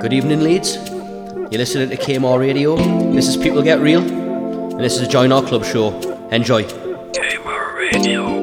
Good evening, Leeds. You're listening to KMAH Radio. This is People Get Real, and this is a Join Our Club show. Enjoy. KMAH Radio.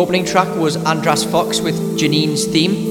Opening track was Andras Fox with Janine's theme.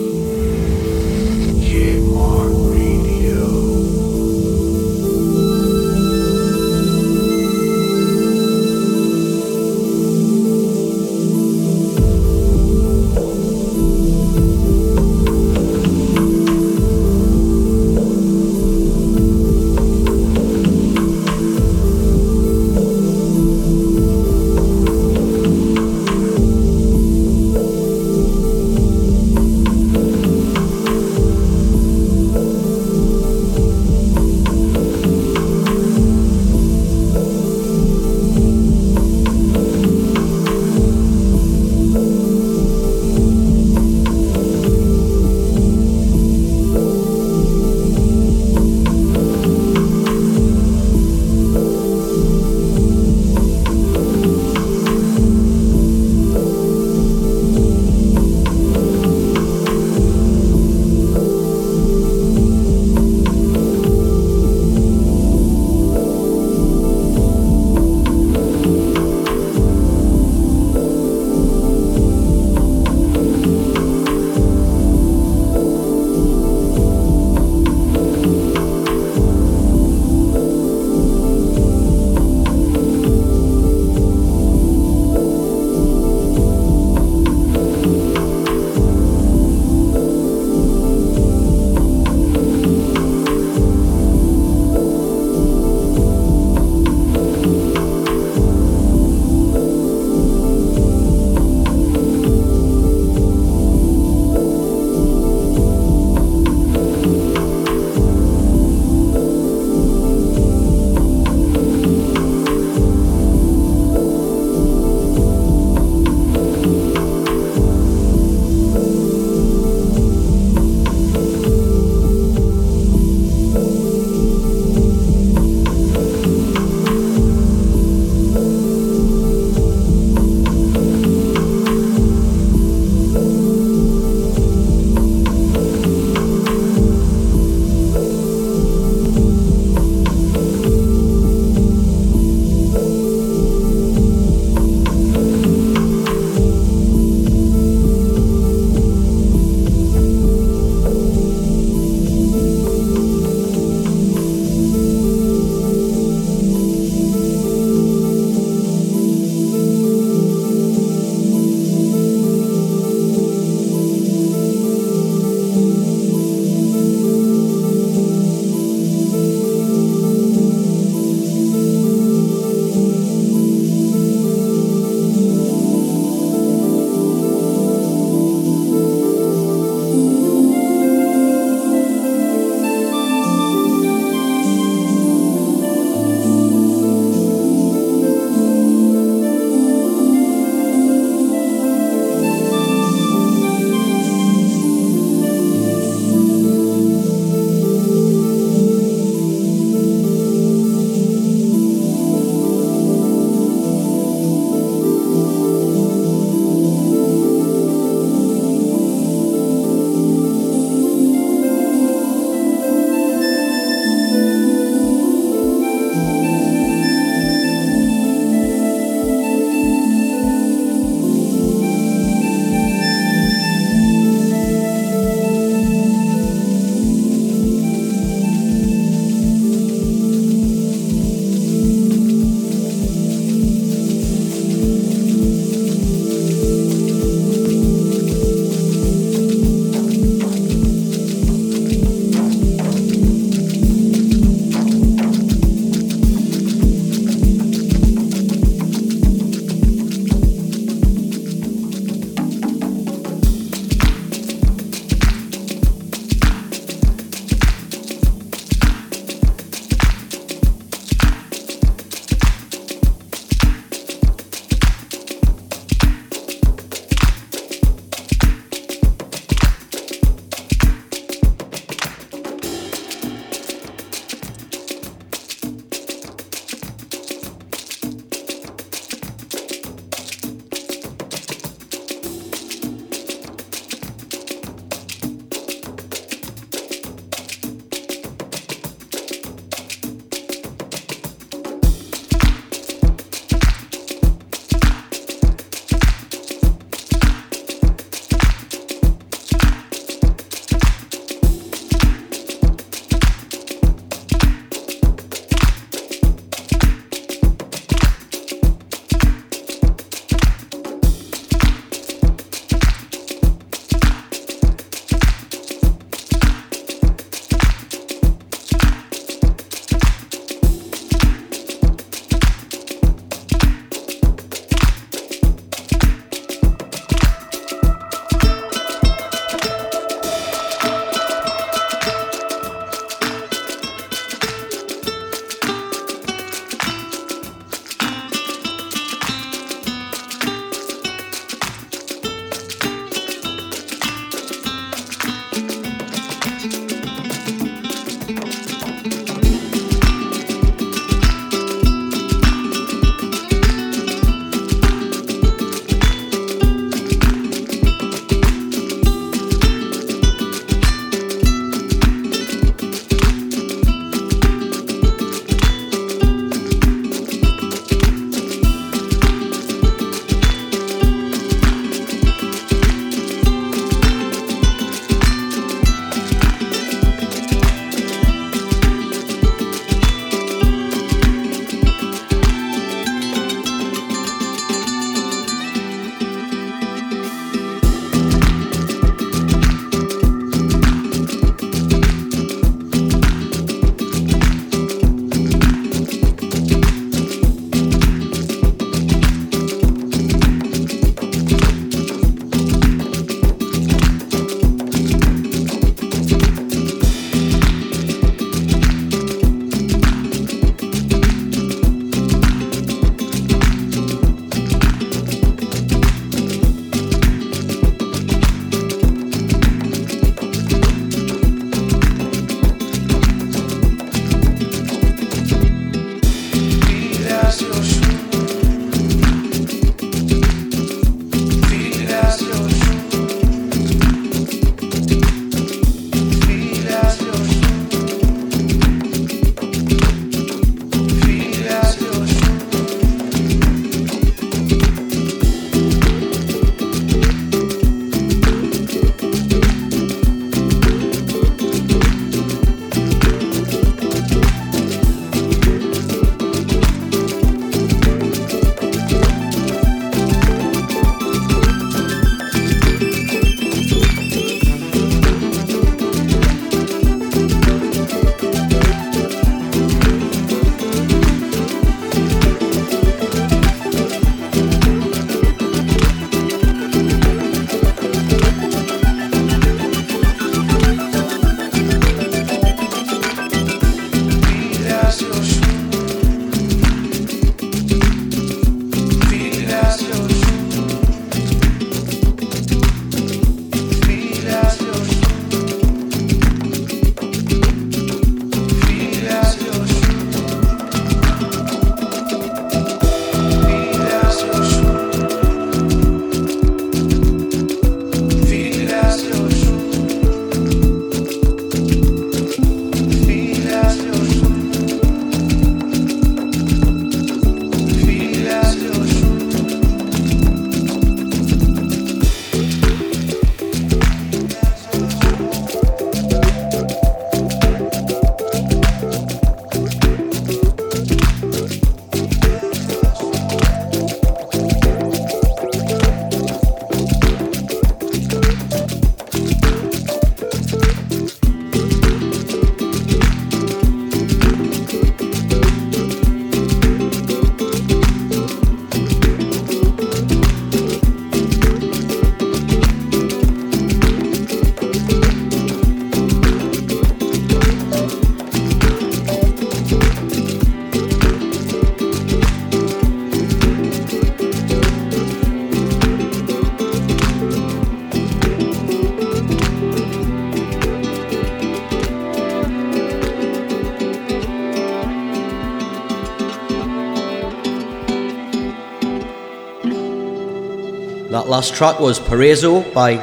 Last track was Paraiso by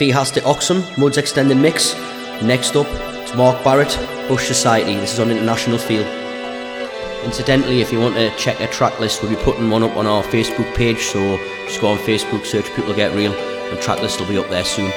Filhas de Oxum, Mudd's Extended Mix. Next up, it's Mark Barrott, Bush Society. This is on International Feel. Incidentally, if you want to check a track list, we'll be putting one up on our Facebook page, so just go on Facebook, search People Get Real, and track list will be up there soon.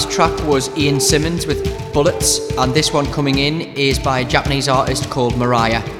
Last track was Ian Simmonds with Bullets, and this one coming in is by a Japanese artist called Mariah.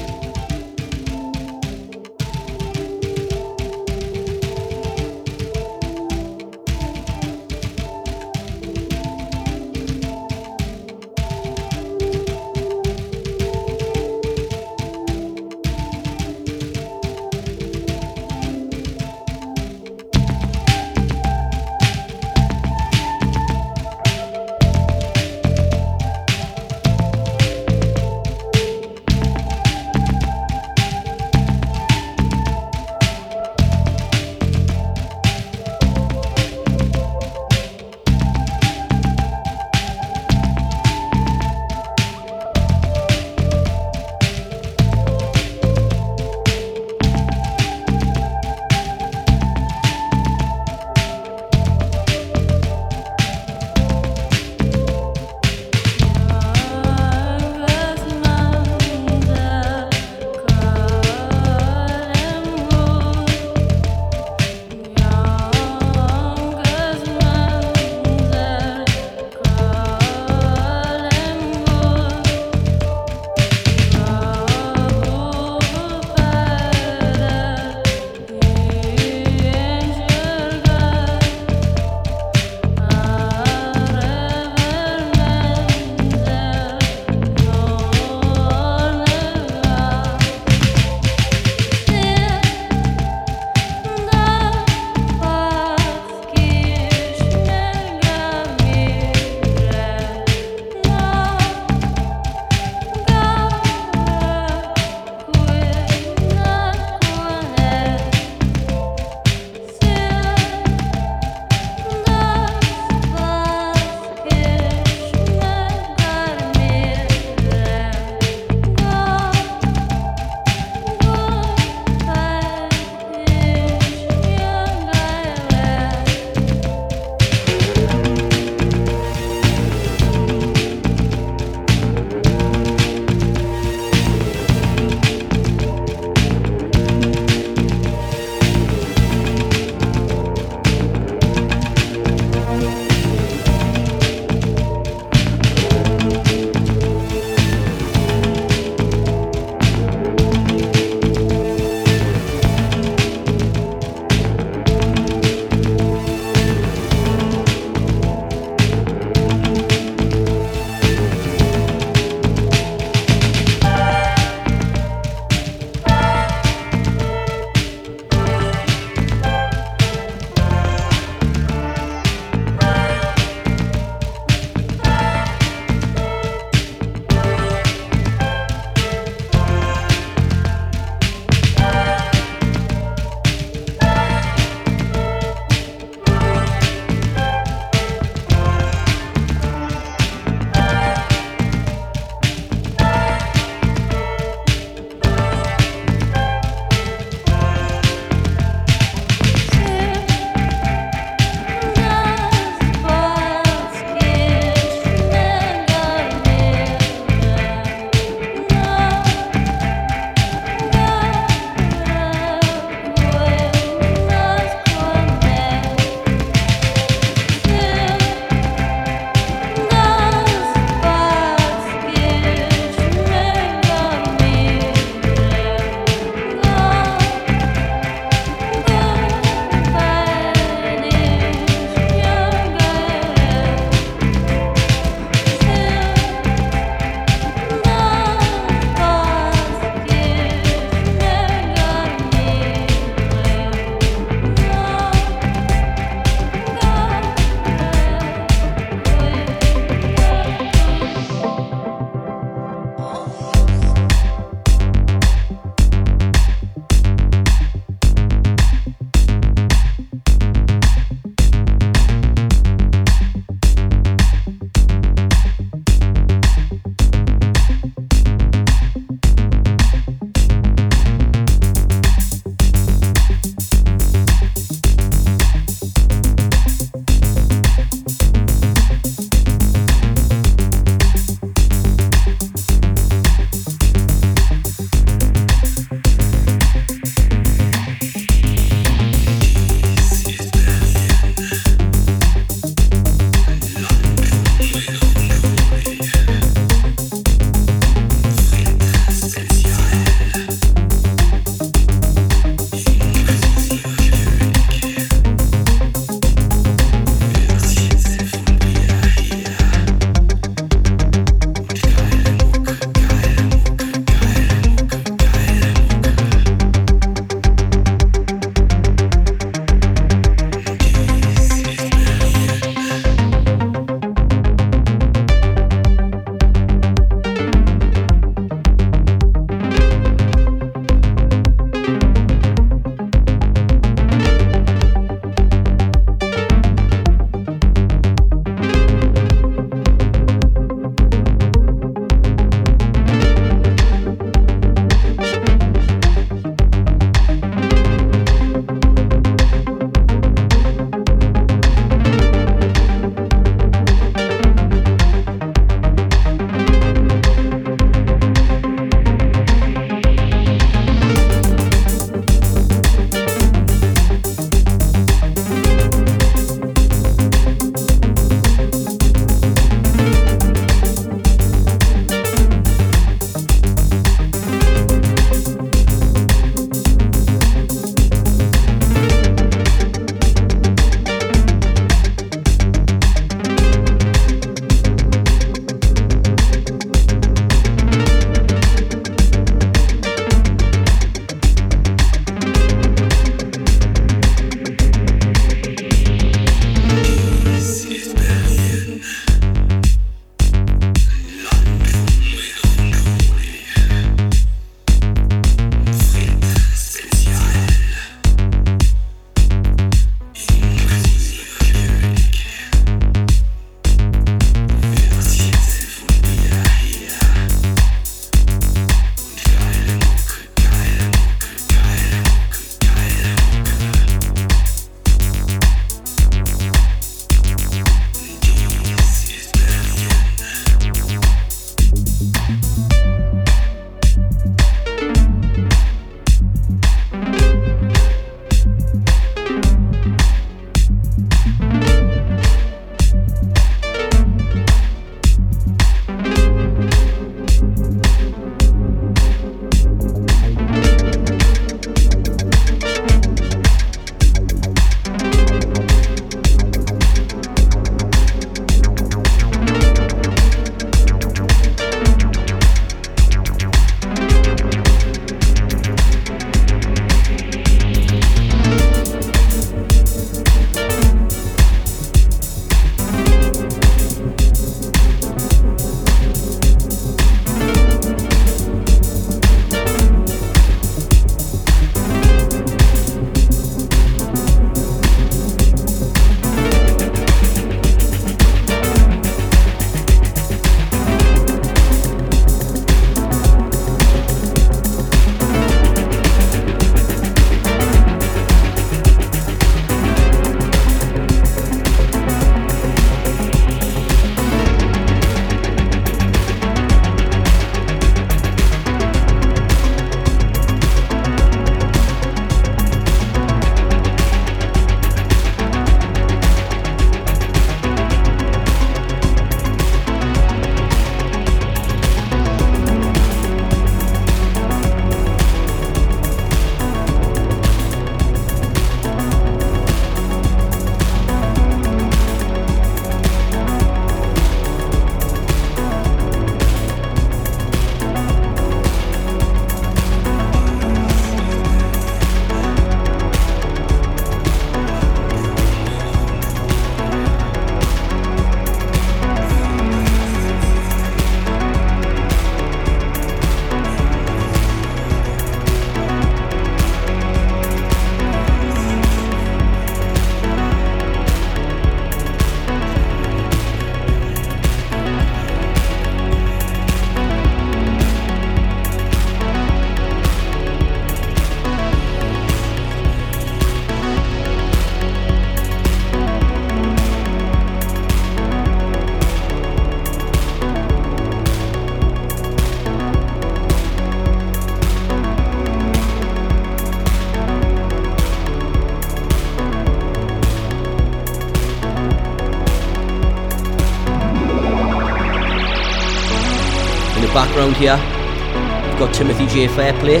Background here, we've got Timothy J. Fairplay,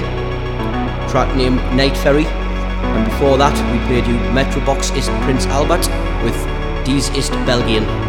track named Night Ferry, and before that we played you Metrobox ist Prins Albert with Dies ist Belgien.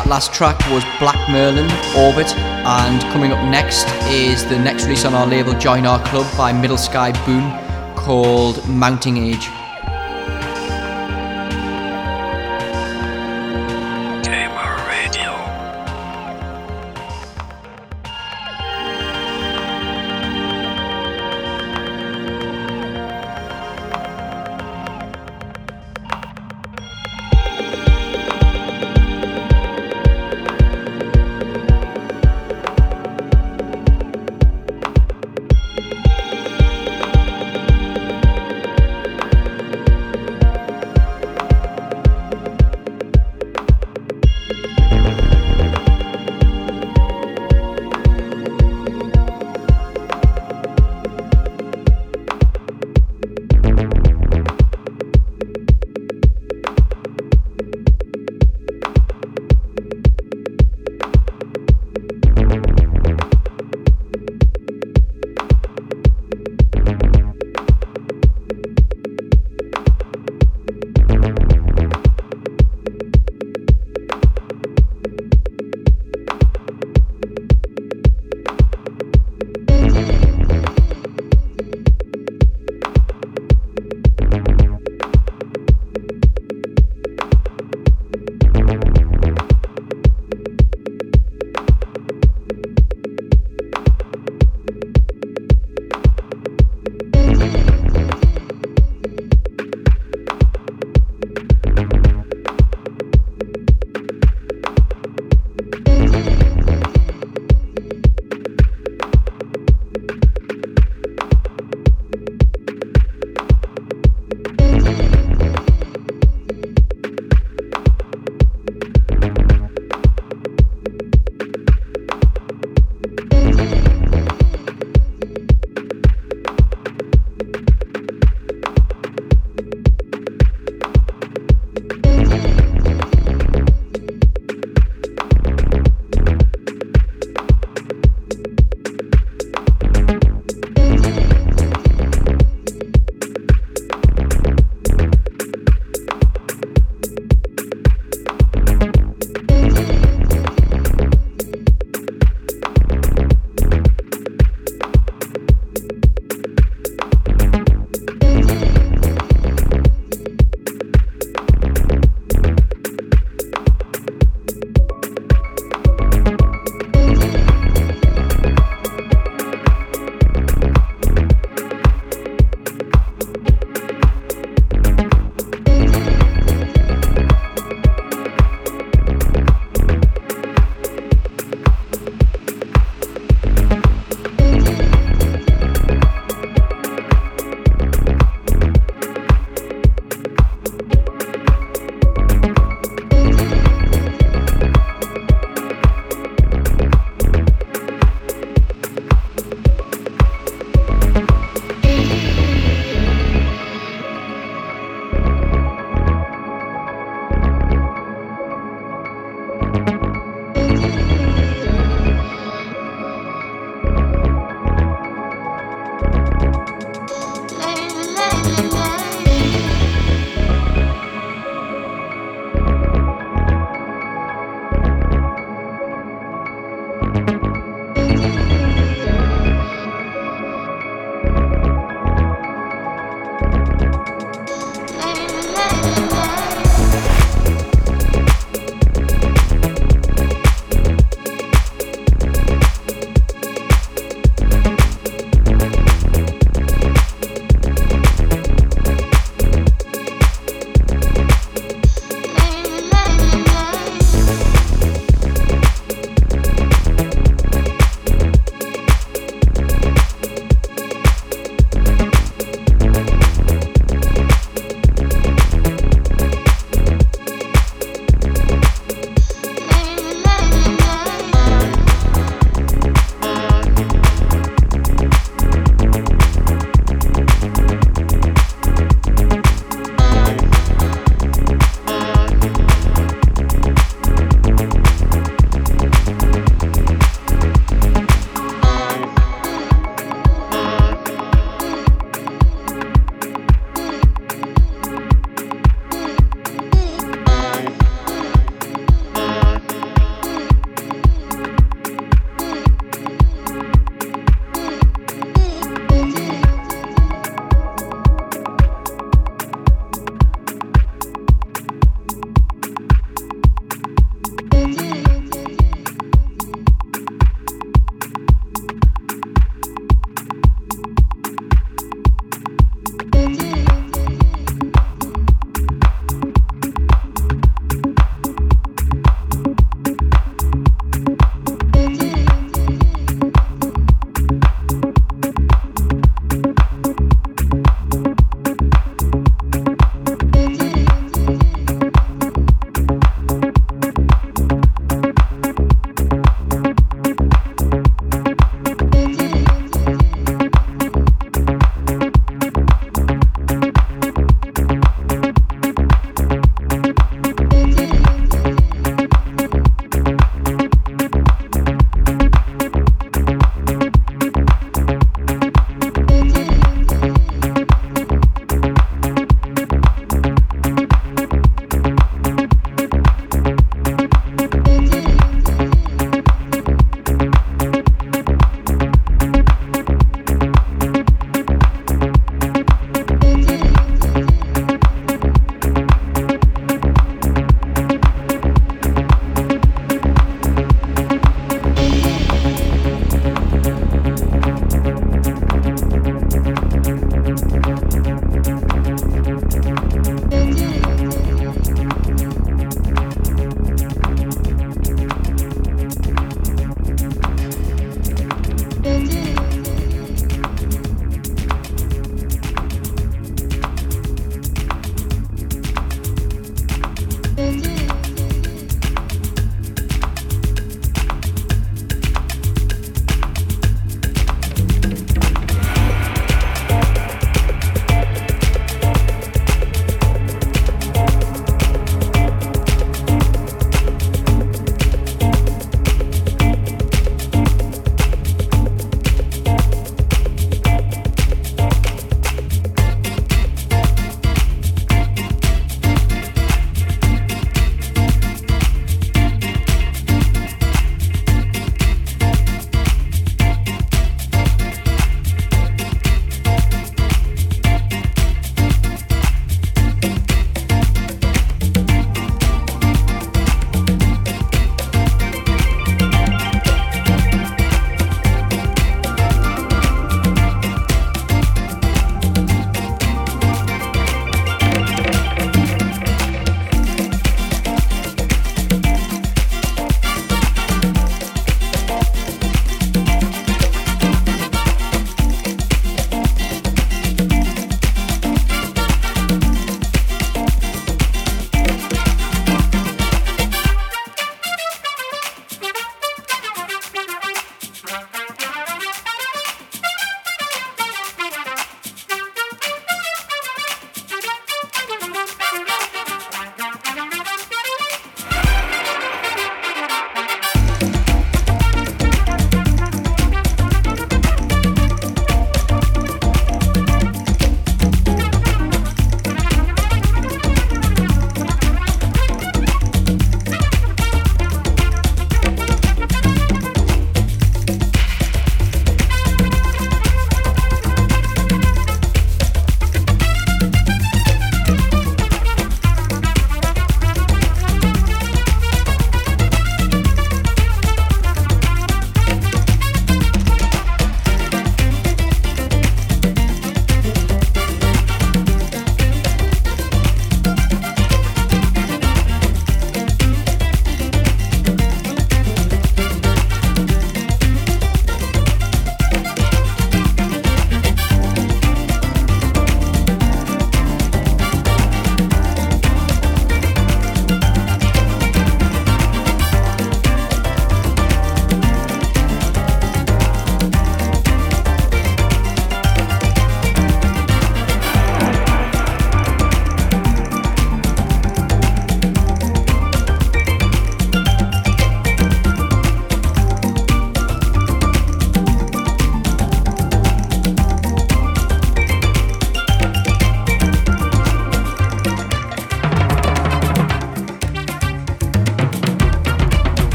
That last track was Black Merlin, Orbit, and coming up next is the next release on our label Join Our Club by Middle Sky Boom called Mounting Age.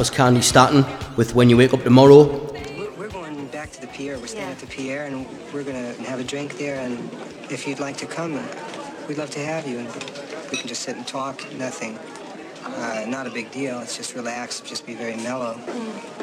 Was Candi Staton with When You Wake Up Tomorrow. We're going back to the pier. We're staying yeah. at the pier and we're going to have a drink there. And if you'd like to come, we'd love to have you. And we can just sit and talk. Nothing. Uh, not a big deal. It's just relax. Just be very mellow. Mm.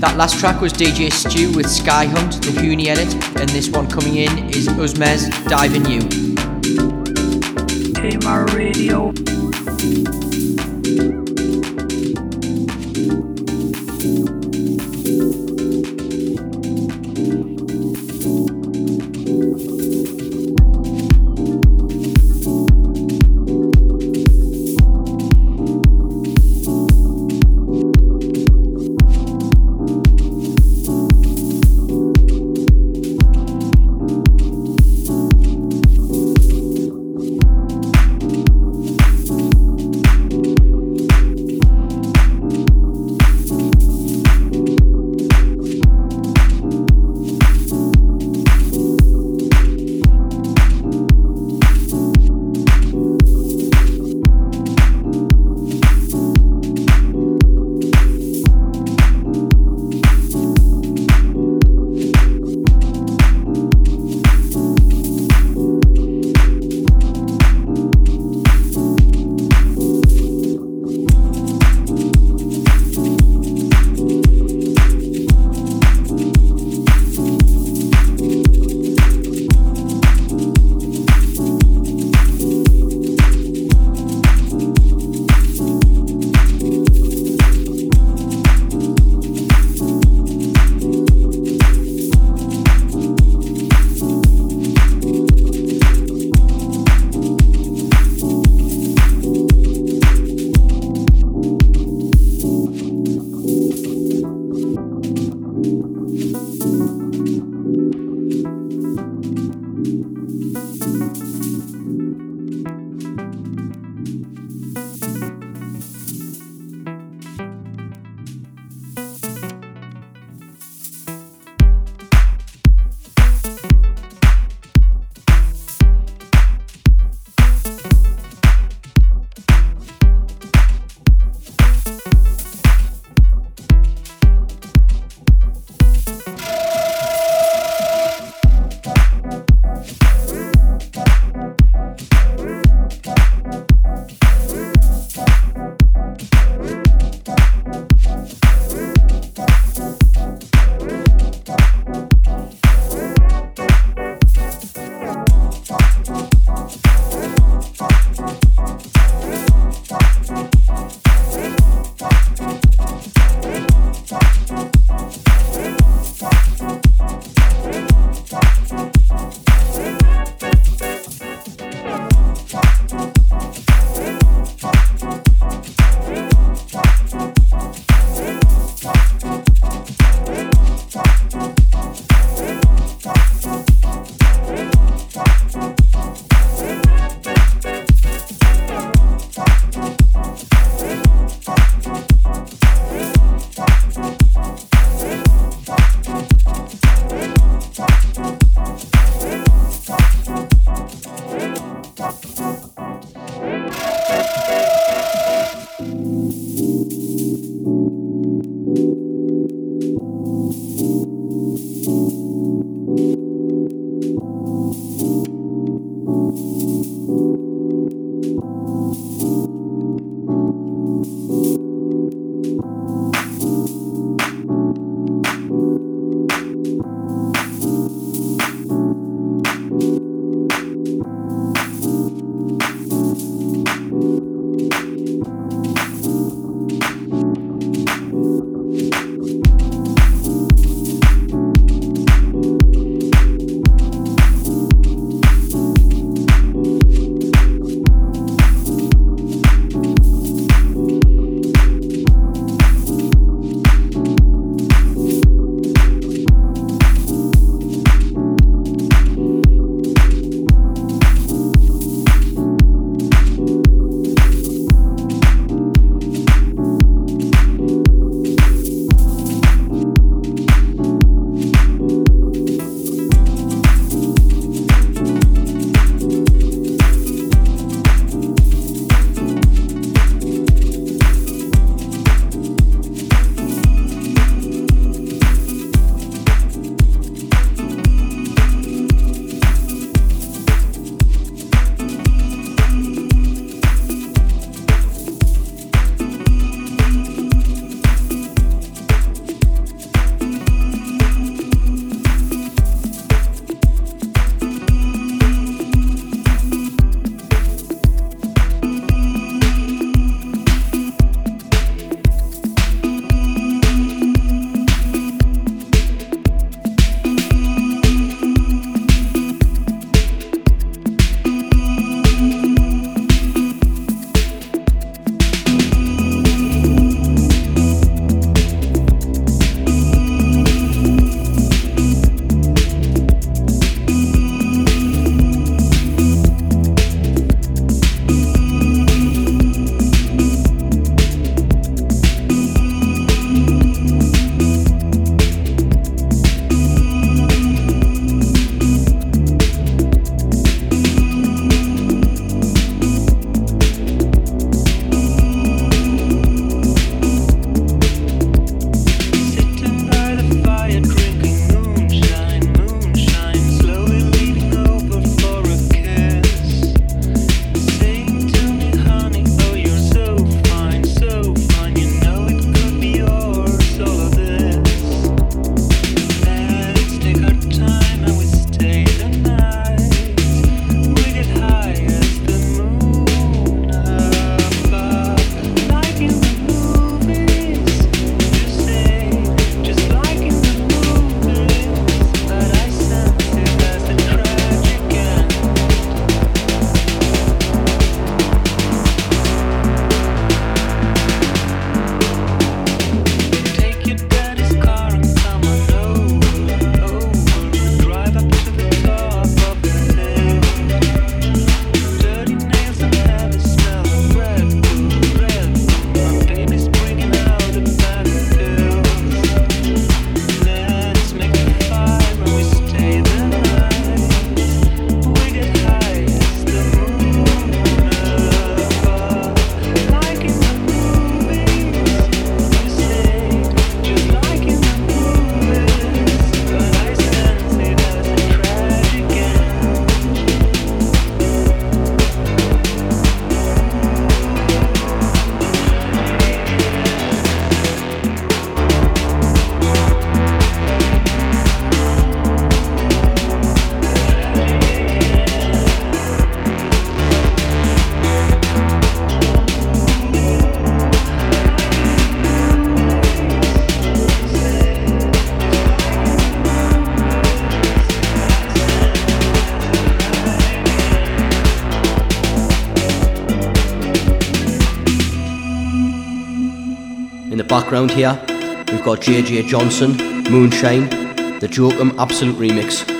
That last track was DJ Steaw with Sky Hunt, the HNNY edit, and this one coming in is Usmev Diving You. KMAH Radio. Background here, we've got Jay-Jay Johannson, Moonshine, the Joakim Absolut Remix.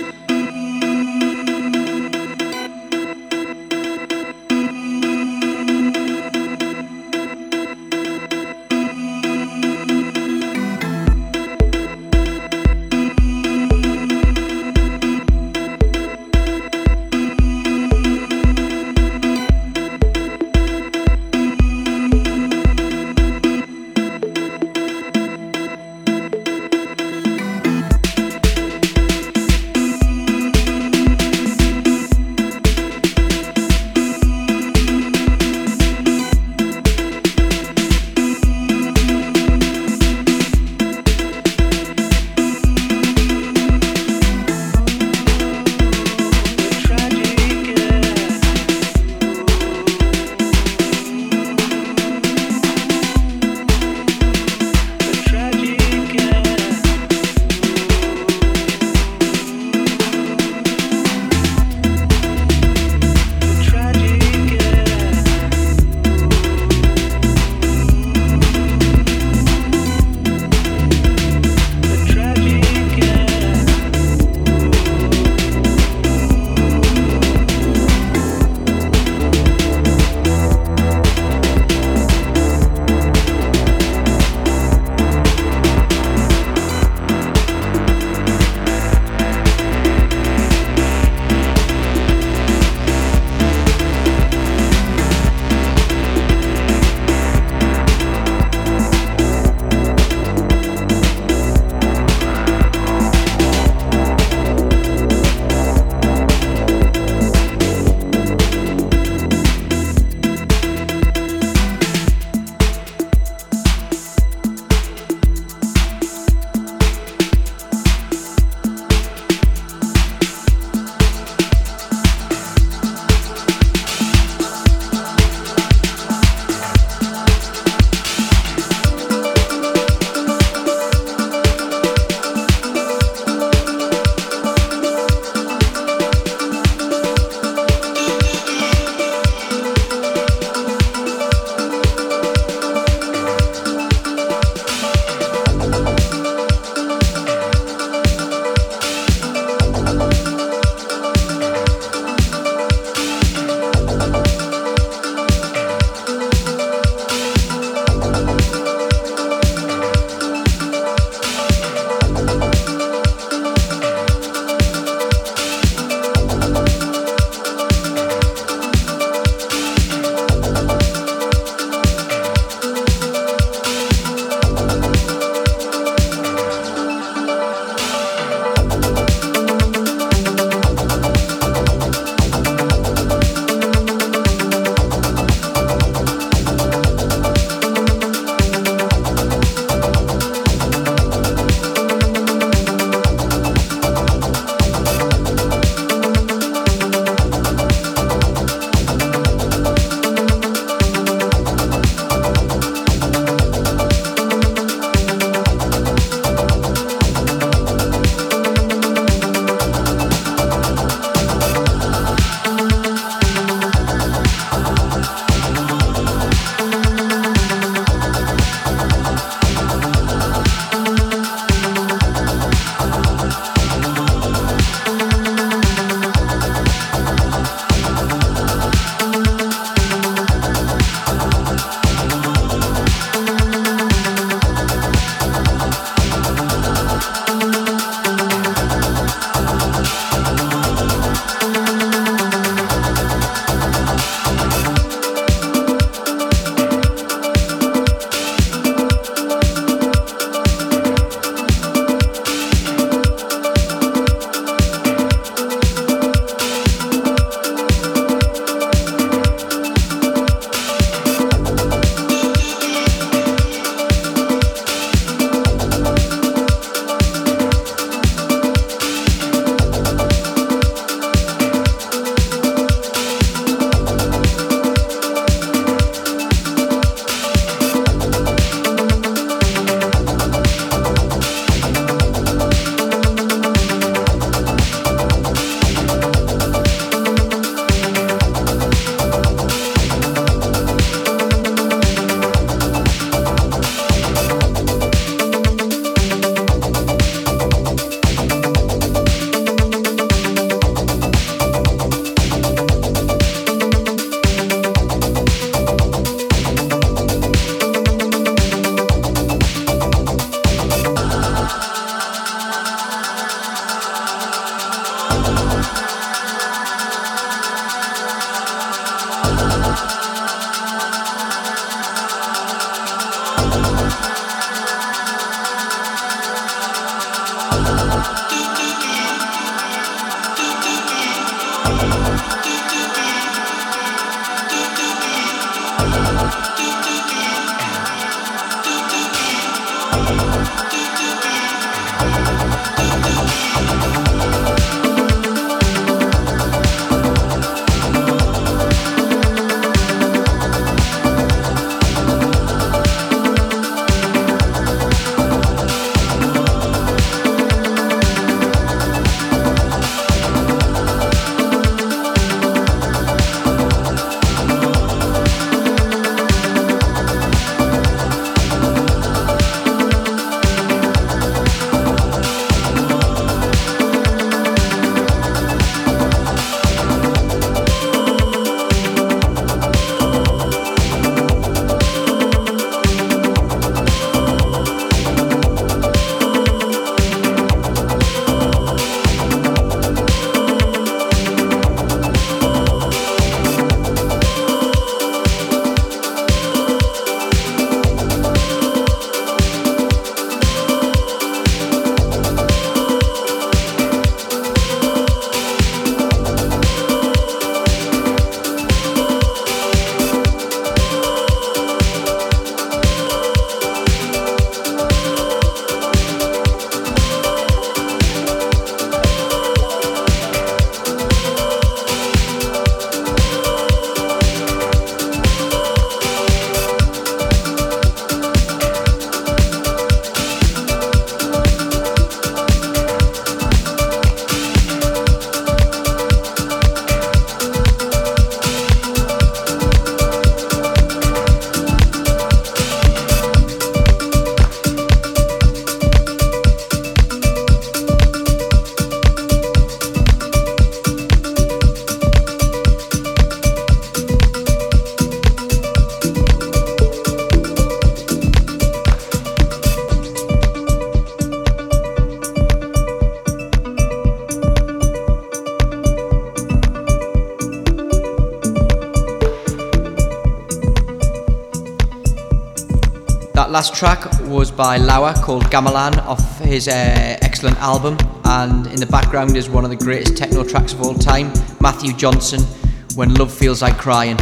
Last track was by Lauer called Gammelan off his uh, excellent album, and in the background is one of the greatest techno tracks of all time, Mathew Jonson, When Love Feels Like Crying.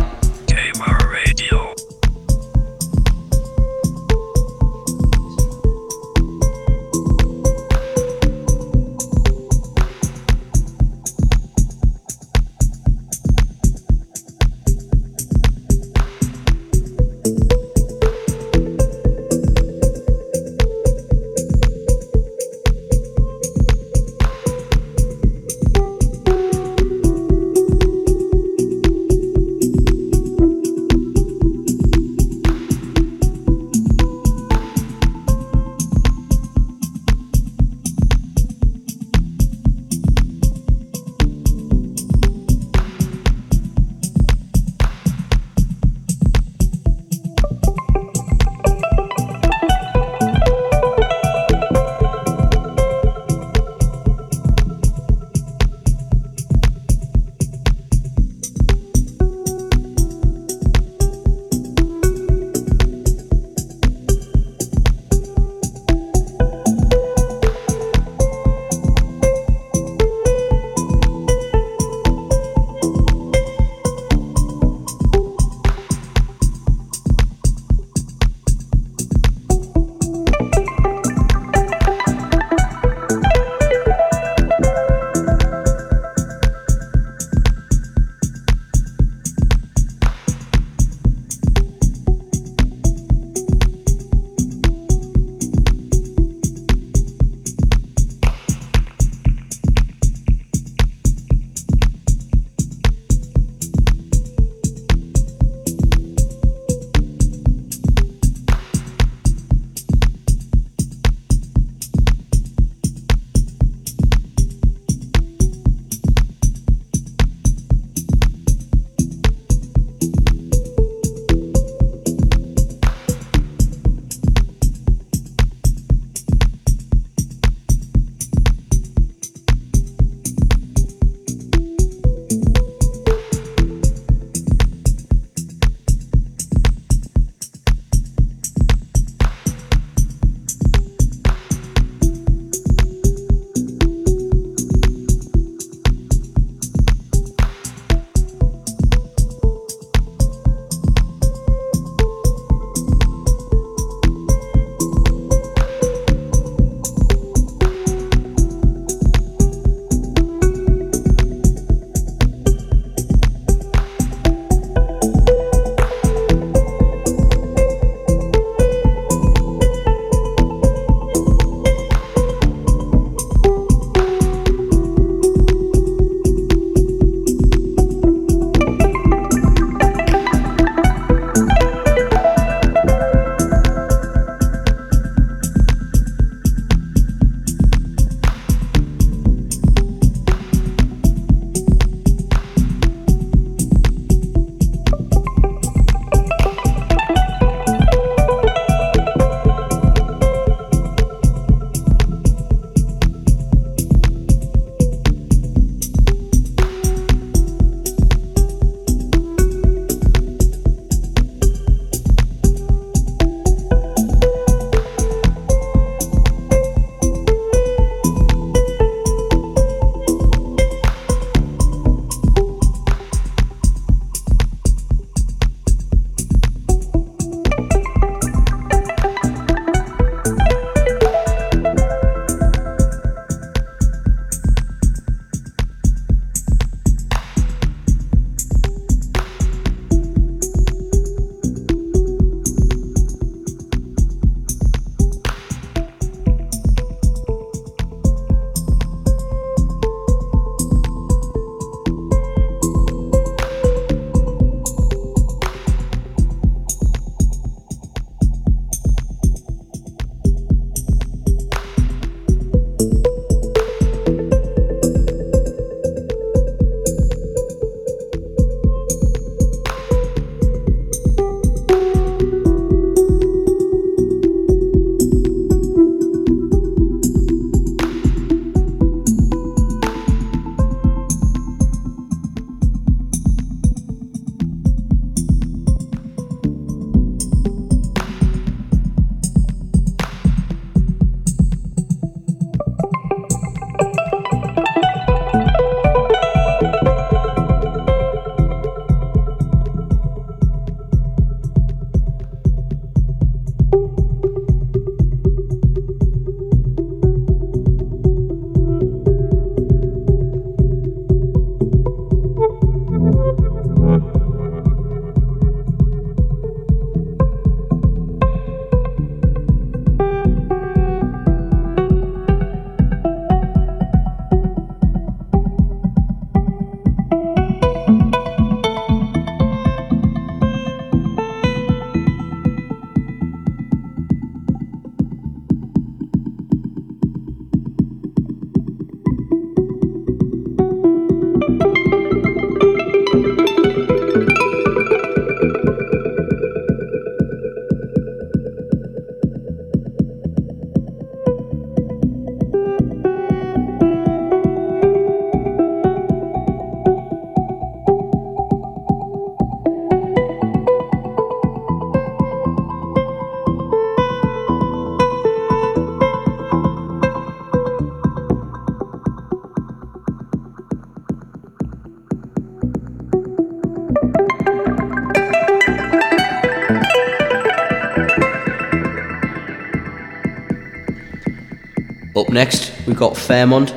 Up next, we've got Fairmont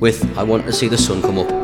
with I Want to See the Sun Come Up.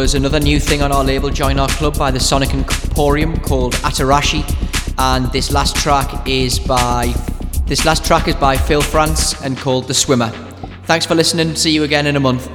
Was another new thing on our label, Join Our Club, by the Sonic Emporium called Atarashii, and this last track is by this last track is by Phil France and called The Swimmer. Thanks for listening. See you again in a month.